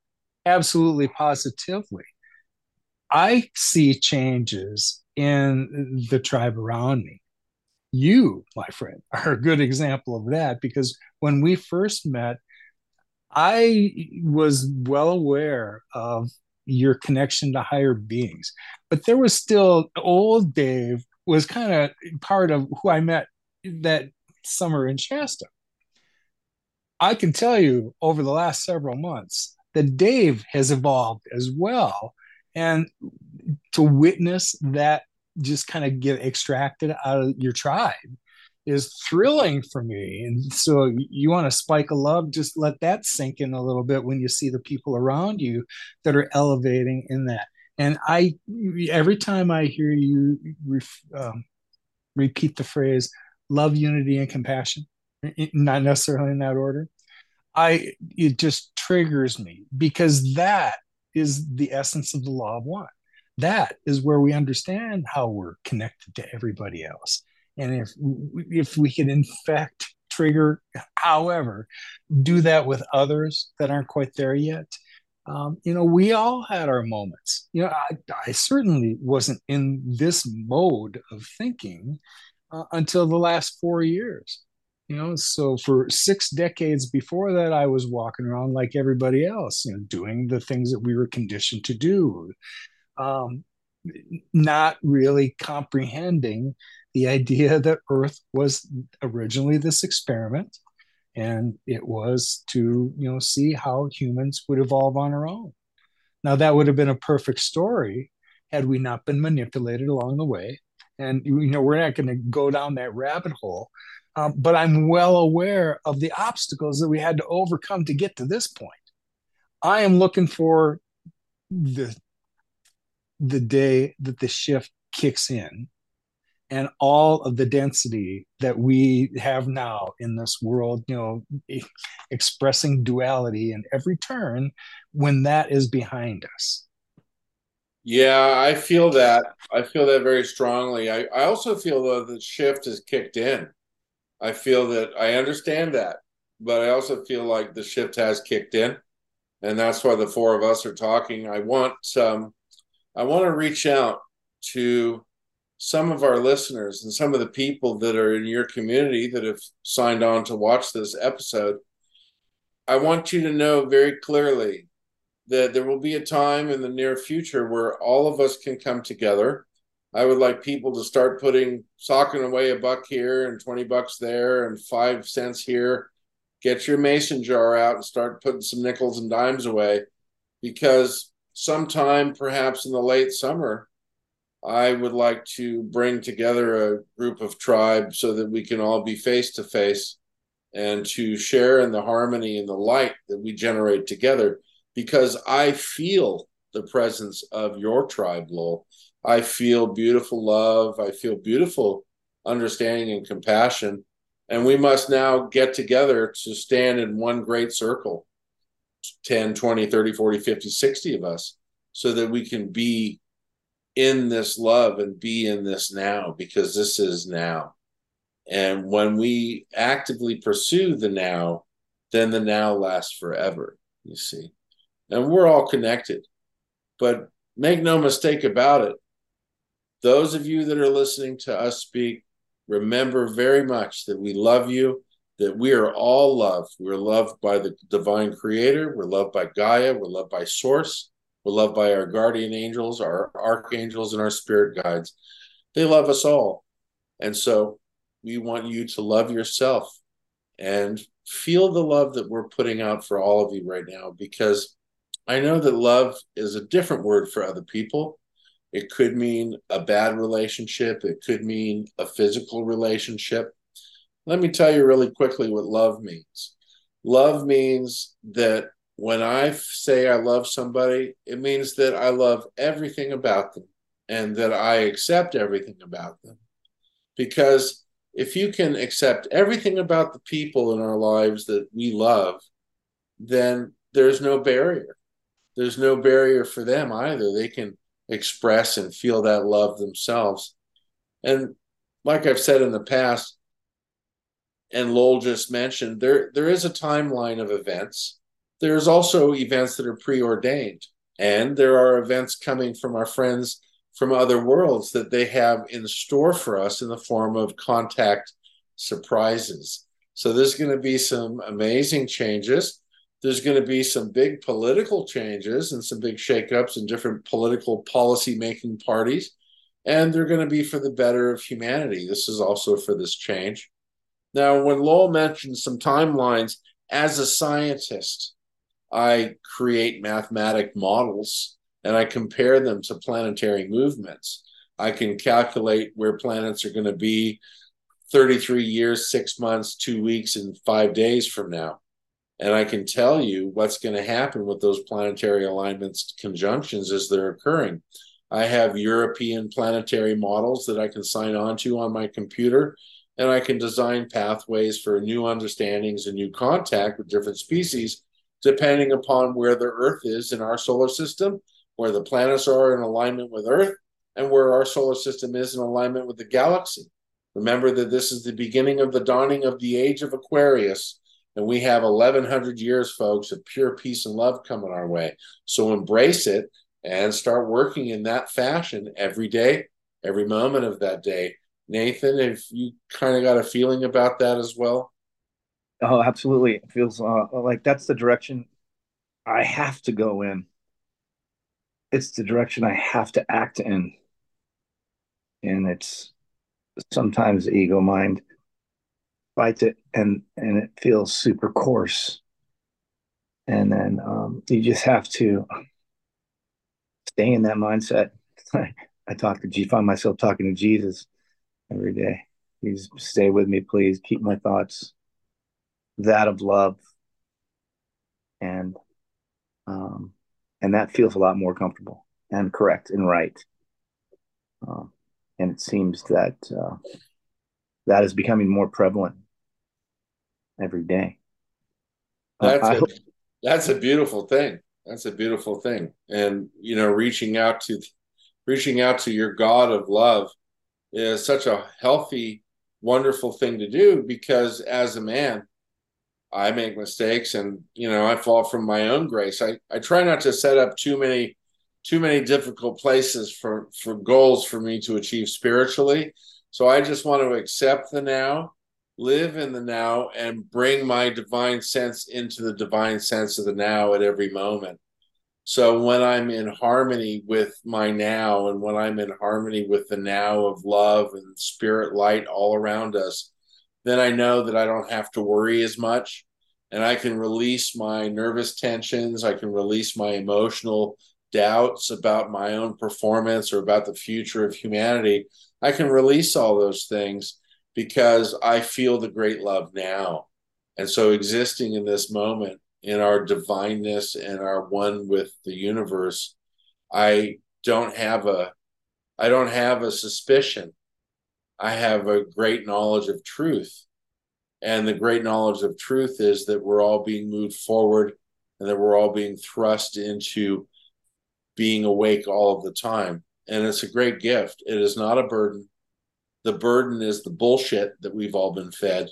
absolutely positively i see changes in the tribe around me you my friend are a good example of that because when we first met i was well aware of your connection to higher beings. But there was still old Dave was kind of part of who I met that summer in Shasta. I can tell you over the last several months that Dave has evolved as well. And to witness that just kind of get extracted out of your tribe is thrilling for me. And so you want to spike a love, just let that sink in a little bit when you see the people around you that are elevating in that. And I, every time I hear you um, repeat the phrase love, unity, and compassion, not necessarily in that order, I, it just triggers me because that is the essence of the law of one. that is where we understand how we're connected to everybody else. And if if we can infect, trigger, however, do that with others that aren't quite there yet, um, you know, we all had our moments. You know, I, I certainly wasn't in this mode of thinking uh, until the last four years. You know, so for six decades before that, I was walking around like everybody else, you know, doing the things that we were conditioned to do, um, not really comprehending the idea that Earth was originally this experiment and it was to you know see how humans would evolve on our own. Now that would have been a perfect story had we not been manipulated along the way. And you know we're not going to go down that rabbit hole um, but i'm well aware of the obstacles that we had to overcome to get to this point i am looking for the the day that the shift kicks in and all of the density that we have now in this world, you know, expressing duality in every turn when that is behind us. Yeah, I feel that. I feel that very strongly. I, I also feel though that shift has kicked in. I feel that I understand that, but I also feel like the shift has kicked in. And that's why the four of us are talking. I want um I want to reach out to some of our listeners and some of the people that are in your community that have signed on to watch this episode, I want you to know very clearly that there will be a time in the near future where all of us can come together. I would like people to start putting socking away a buck here and 20 bucks there and five cents here. Get your mason jar out and start putting some nickels and dimes away because sometime perhaps in the late summer, I would like to bring together a group of tribes so that we can all be face to face and to share in the harmony and the light that we generate together because I feel the presence of your tribe, Lowell. I feel beautiful love. I feel beautiful understanding and compassion. And we must now get together to stand in one great circle 10, 20, 30, 40, 50, 60 of us so that we can be in this love and be in this now because this is now. And when we actively pursue the now, then the now lasts forever, you see. And we're all connected. But make no mistake about it. Those of you that are listening to us speak, remember very much that we love you, that we are all loved. We're loved by the divine creator, we're loved by Gaia, we're loved by Source, we're loved by our guardian angels, our archangels, and our spirit guides. They love us all. And so we want you to love yourself and feel the love that we're putting out for all of you right now because I know that love is a different word for other people. It could mean a bad relationship, it could mean a physical relationship. Let me tell you really quickly what love means. Love means that when I say I love somebody, it means that I love everything about them and that I accept everything about them. Because if you can accept everything about the people in our lives that we love, then there's no barrier. There's no barrier for them either. They can express and feel that love themselves. And like I've said in the past, and Lowell just mentioned, there there is a timeline of events there's also events that are preordained, and there are events coming from our friends from other worlds that they have in store for us in the form of contact surprises. So there's going to be some amazing changes. There's going to be some big political changes and some big shakeups in different political policy making parties. And they're going to be for the better of humanity. This is also for this change. Now, when Lowell mentioned some timelines, as a scientist, I create mathematic models and I compare them to planetary movements. I can calculate where planets are going to be 33 years, six months, two weeks, and five days from now. And I can tell you what's going to happen with those planetary alignments, conjunctions as they're occurring. I have European planetary models that I can sign on to on my computer, and I can design pathways for new understandings and new contact with different species depending upon where the Earth is in our solar system where the planets are in alignment with Earth and where our solar system is in alignment with the galaxy. Remember that this is the beginning of the dawning of the age of Aquarius, and we have 1100 years, folks, of pure peace and love coming our way. So embrace it and start working in that fashion every day, every moment of that day. Nathan, have you kind of got a feeling about that as well? Oh, absolutely. It feels uh, like that's the direction I have to go in. It's the direction I have to act in. And it's sometimes ego mind fights it and and it feels super coarse. And then um, you just have to stay in that mindset. I talk to g find myself talking to jesus every day. Please stay with me please. Keep my thoughts. That of love. And um, and that feels a lot more comfortable and correct and right. Um, and it seems that uh, that is becoming more prevalent every day. Uh, that's a, that's a beautiful thing. That's a beautiful thing, and you know, reaching out to reaching out to your God of love is such a healthy, wonderful thing to do because as a man, I make mistakes and you know I fall from my own grace. I, I try not to set up too many too many difficult places for for goals for me to achieve spiritually. So I just want to accept the now, live in the now, and bring my divine sense into the divine sense of the now at every moment. So when I'm in harmony with my now, and when I'm in harmony with the now of love and spirit light all around us, then I know that I don't have to worry as much and I can release my nervous tensions. I can release my emotional doubts about my own performance or about the future of humanity, I can release all those things because I feel the great love now. And so, existing in this moment, in our divineness and our one with the universe, I don't have a I don't have a suspicion. I have a great knowledge of truth. And the great knowledge of truth is that we're all being moved forward and that we're all being thrust into being awake all of the time. And it's a great gift. It is not a burden. The burden is the bullshit that we've all been fed.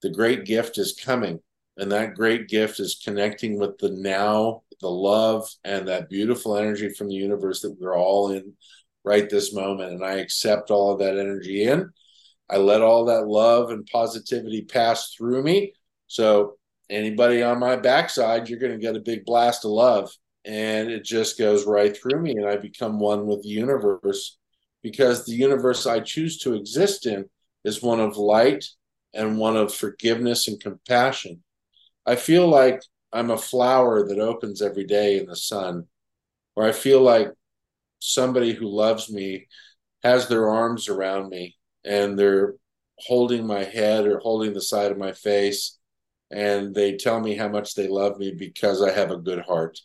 The great gift is coming. And that great gift is connecting with the now, the love, and that beautiful energy from the universe that we're all in right this moment. And I accept all of that energy in. I let all that love and positivity pass through me. So, anybody on my backside, you're going to get a big blast of love and it just goes right through me and i become one with the universe because the universe i choose to exist in is one of light and one of forgiveness and compassion i feel like i'm a flower that opens every day in the sun or i feel like somebody who loves me has their arms around me and they're holding my head or holding the side of my face and they tell me how much they love me because i have a good heart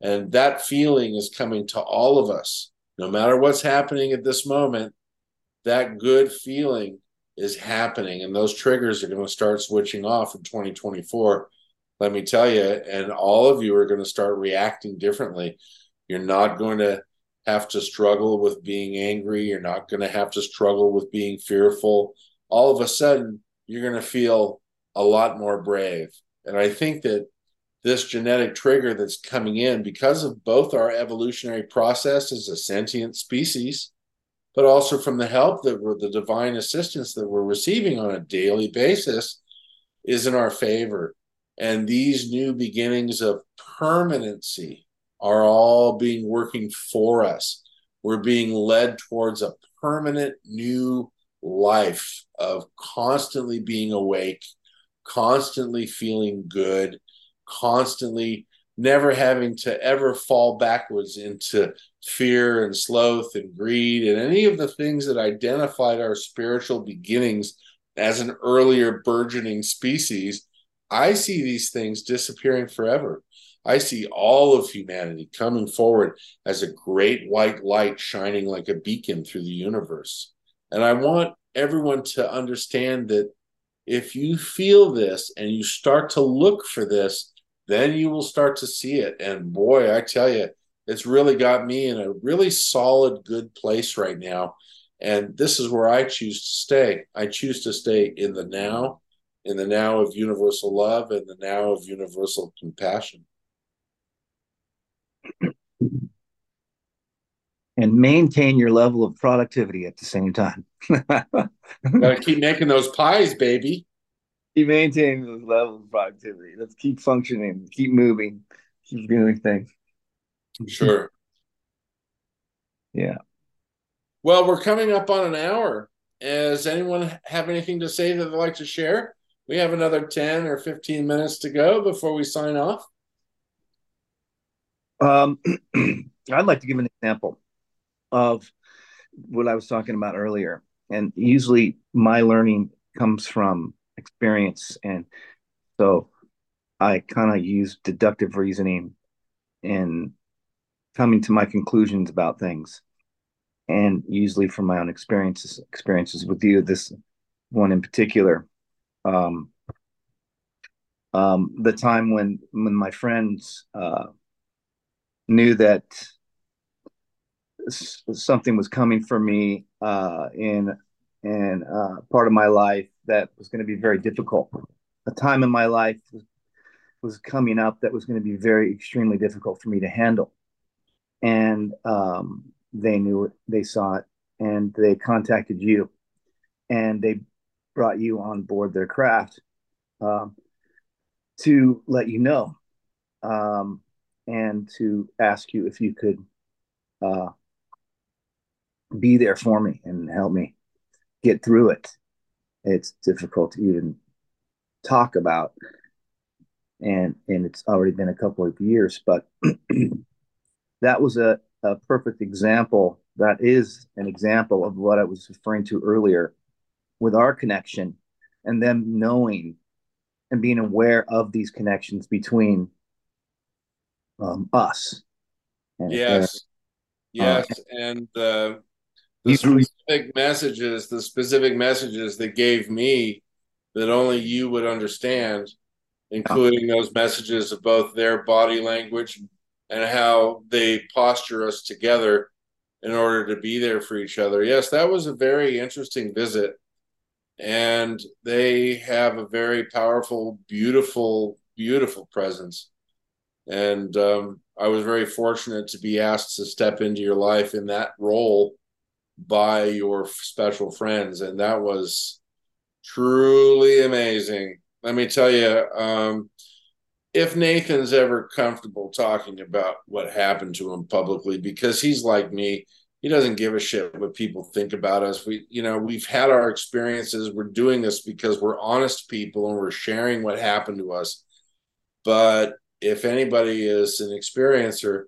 and that feeling is coming to all of us. No matter what's happening at this moment, that good feeling is happening. And those triggers are going to start switching off in 2024. Let me tell you, and all of you are going to start reacting differently. You're not going to have to struggle with being angry. You're not going to have to struggle with being fearful. All of a sudden, you're going to feel a lot more brave. And I think that this genetic trigger that's coming in because of both our evolutionary process as a sentient species, but also from the help that we're the divine assistance that we're receiving on a daily basis is in our favor. And these new beginnings of permanency are all being working for us. We're being led towards a permanent new life of constantly being awake, constantly feeling good, constantly never having to ever fall backwards into fear and sloth and greed and any of the things that identified our spiritual beginnings as an earlier burgeoning species, I see these things disappearing forever. I see all of humanity coming forward as a great white light shining like a beacon through the universe. And I want everyone to understand that if you feel this and you start to look for this, then you will start to see it. And boy, I tell you, it's really got me in a really solid, good place right now. And this is where I choose to stay. I choose to stay in the now, in the now of universal love, and the now of universal compassion. And maintain your level of productivity at the same time. Gotta keep making those pies, baby. Keep maintaining those levels of productivity. Let's keep functioning, keep moving, keep doing things. Sure. Yeah. Well, we're coming up on an hour. Does anyone have anything to say that they'd like to share? We have another 10 or 15 minutes to go before we sign off. Um, I'd like to give an example of what I was talking about earlier. And usually my learning comes from experience. And so I kind of use deductive reasoning in coming to my conclusions about things. And usually from my own experiences, experiences with you, this one in particular. Um, um, the time when when my friends uh, knew that something was coming for me uh, in in uh, part of my life that was going to be very difficult. A time in my life was, was coming up that was going to be very extremely difficult for me to handle, and um, they knew it, they saw it, and they contacted you, and they brought you on board their craft um, to let you know um, and to ask you if you could uh, be there for me and help me get through it. It's difficult to even talk about, and and it's already been a couple of years, but that was a, a perfect example. That is an example of what I was referring to earlier with our connection and them knowing and being aware of these connections between um, us. And, yes. yes. Uh, and uh, the specific messages, the specific messages that gave me that only you would understand, including those messages of both their body language and how they posture us together in order to be there for each other. Yes, that was a very interesting visit. And they have a very powerful, beautiful, beautiful presence. And um, I was very fortunate to be asked to step into your life in that role by your special friends, and that was truly amazing. Let me tell you, um, if Nathan's ever comfortable talking about what happened to him publicly, because he's like me, he doesn't give a shit what people think about us. We, you know, we've had our experiences. We're doing this because we're honest people and we're sharing what happened to us. But if anybody is an experiencer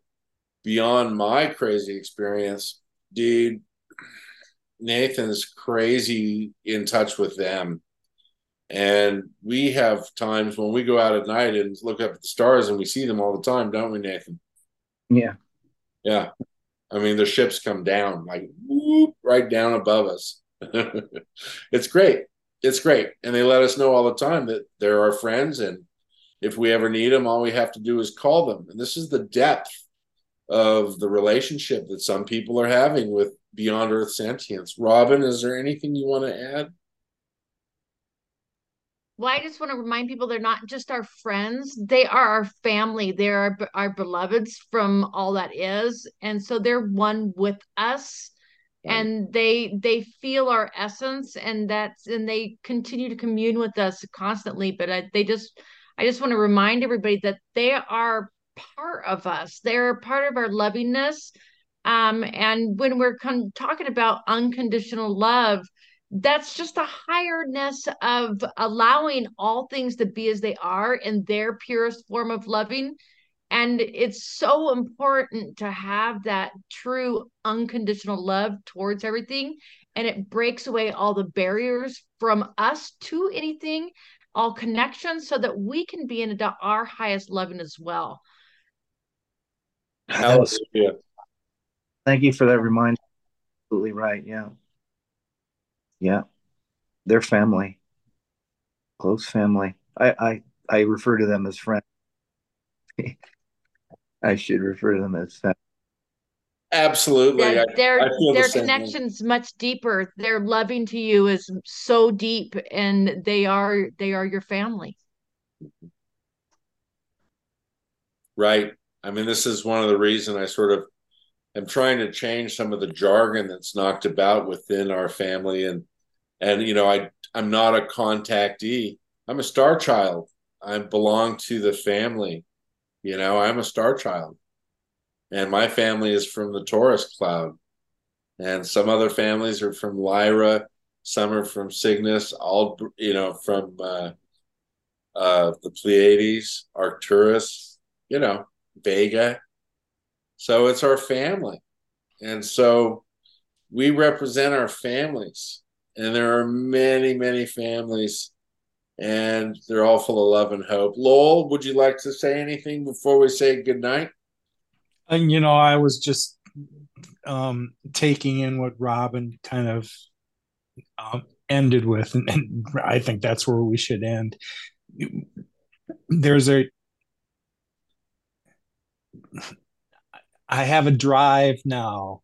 beyond my crazy experience, dude, Nathan's crazy in touch with them. And we have times when we go out at night and look up at the stars and we see them all the time, don't we, Nathan? Yeah. Yeah. I mean, the ships come down like whoop, right down above us. it's great. It's great. And they let us know all the time that they're our friends. And if we ever need them, all we have to do is call them. And this is the depth of the relationship that some people are having with beyond earth sentience robyn is there anything you want to add well i just want to remind people they're not just our friends they are our family they're our, our beloveds from all that is and so they're one with us and they they feel our essence and that's and they continue to commune with us constantly but I, they just i just want to remind everybody that they are part of us. They're part of our lovingness. Um, and when we're con- talking about unconditional love, that's just a higherness of allowing all things to be as they are in their purest form of loving. And it's so important to have that true unconditional love towards everything. And it breaks away all the barriers from us to anything, all connections, so that we can be in our highest loving as well. Hallelujah. Thank you for that reminder. Absolutely right. Yeah. Yeah. They're family. Close family. I I, I refer to them as friends. I should refer to them as family. Absolutely. Yeah, I- their I feel the their way. connection's much deeper. Their loving to you is so deep and they are they are your family. Right. I mean, this is one of the reason I sort of am trying to change some of the jargon that's knocked about within our family. And, and, you know, I, I'm not a contactee. I'm a star child. I belong to the family. You know, I'm a star child. And my family is from the Taurus cloud. And some other families are from Lyra. Some are from Cygnus, all, you know, from uh, uh, the Pleiades, Arcturus, you know, Vega. So it's our family. And so we represent our families. And there are many, many families, and they're all full of love and hope. Lowell, would you like to say anything before we say goodnight? And you know, I was just um, taking in what Robyn kind of um, ended with, and, and I think that's where we should end. There's a I have a drive now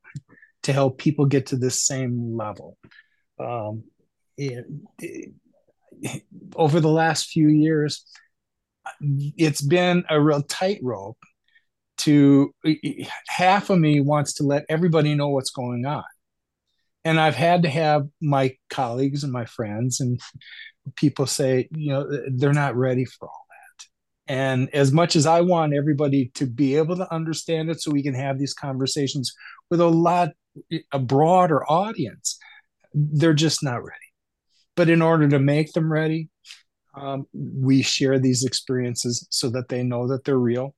to help people get to this same level. Um, it, it, over the last few years, it's been a real tightrope. To half of me wants to let everybody know what's going on, and I've had to have my colleagues and my friends and people say, you know, they're not ready for all and as much as I want everybody to be able to understand it so we can have these conversations with a lot, a broader audience, they're just not ready. But in order to make them ready, um, we share these experiences so that they know that they're real.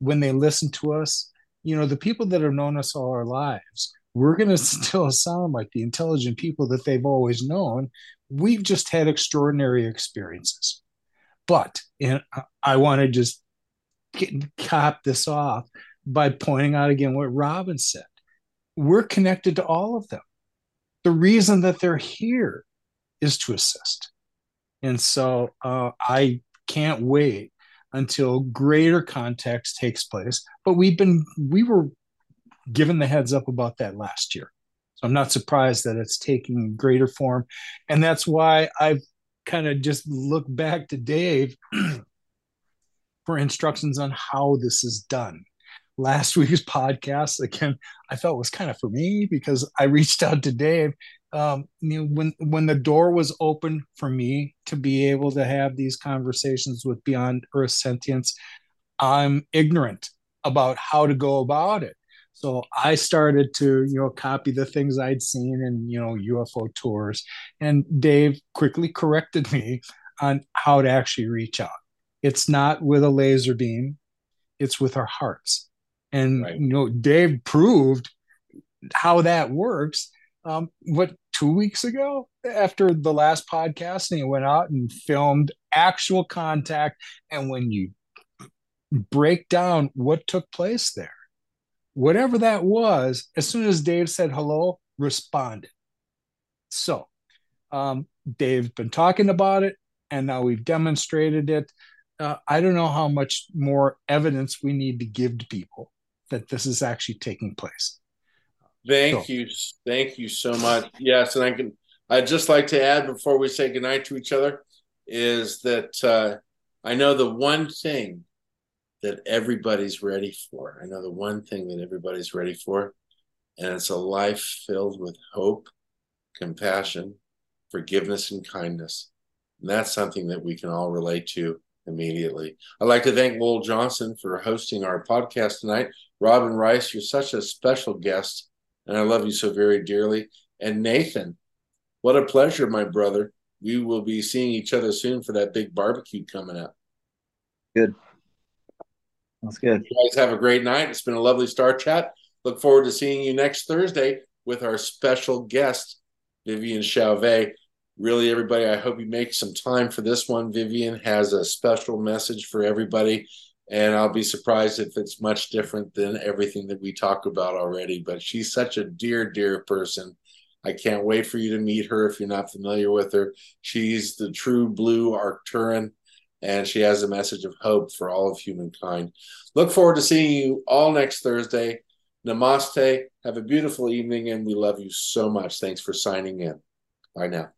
When they listen to us, you know, the people that have known us all our lives, we're going to still sound like the intelligent people that they've always known. We've just had extraordinary experiences but and I want to just get, cap this off by pointing out again what Robyn said. We're connected to all of them. The reason that they're here is to assist. And so uh, I can't wait until greater context takes place. But we've been, we were given the heads up about that last year. So I'm not surprised that it's taking greater form. And that's why I've kind of just look back to Dave for instructions on how this is done. Last week's podcast, again, I felt was kind of for me because I reached out to Dave. Um, you know, when when the door was open for me to be able to have these conversations with Beyond Earth Sentience, I'm ignorant about how to go about it. So I started to, you know, copy the things I'd seen in, you know, UFO tours. And Dave quickly corrected me on how to actually reach out. It's not with a laser beam, it's with our hearts. And, right. you know, Dave proved how that works. Um, what, two weeks ago after the last podcast, and he went out and filmed actual contact. And when you break down what took place there, whatever that was, as soon as Dave said hello, responded. So, um, Dave's been talking about it, and now we've demonstrated it. Uh, I don't know how much more evidence we need to give to people that this is actually taking place. Thank so. you, thank you so much. Yes, and I can. I'd just like to add before we say goodnight to each other is that uh, I know the one thing that everybody's ready for. I know the one thing that everybody's ready for, and it's a life filled with hope, compassion, forgiveness, and kindness. And that's something that we can all relate to immediately. I'd like to thank Lowell Johnson for hosting our podcast tonight. Robyn Rice, you're such a special guest, and I love you so very dearly. And Nathan, what a pleasure, my brother. We will be seeing each other soon for that big barbecue coming up. Good. That's good. You guys have a great night. It's been a lovely Star Chat. Look forward to seeing you next Thursday with our special guest, Vivian Chauvet. Really, everybody, I hope you make some time for this one. Vivian has a special message for everybody, and I'll be surprised if it's much different than everything that we talk about already. But she's such a dear, dear person. I can't wait for you to meet her if you're not familiar with her. She's the true blue Arcturan and she has a message of hope for all of humankind. Look forward to seeing you all next Thursday. Namaste. Have a beautiful evening, and we love you so much. Thanks for signing in. Bye now.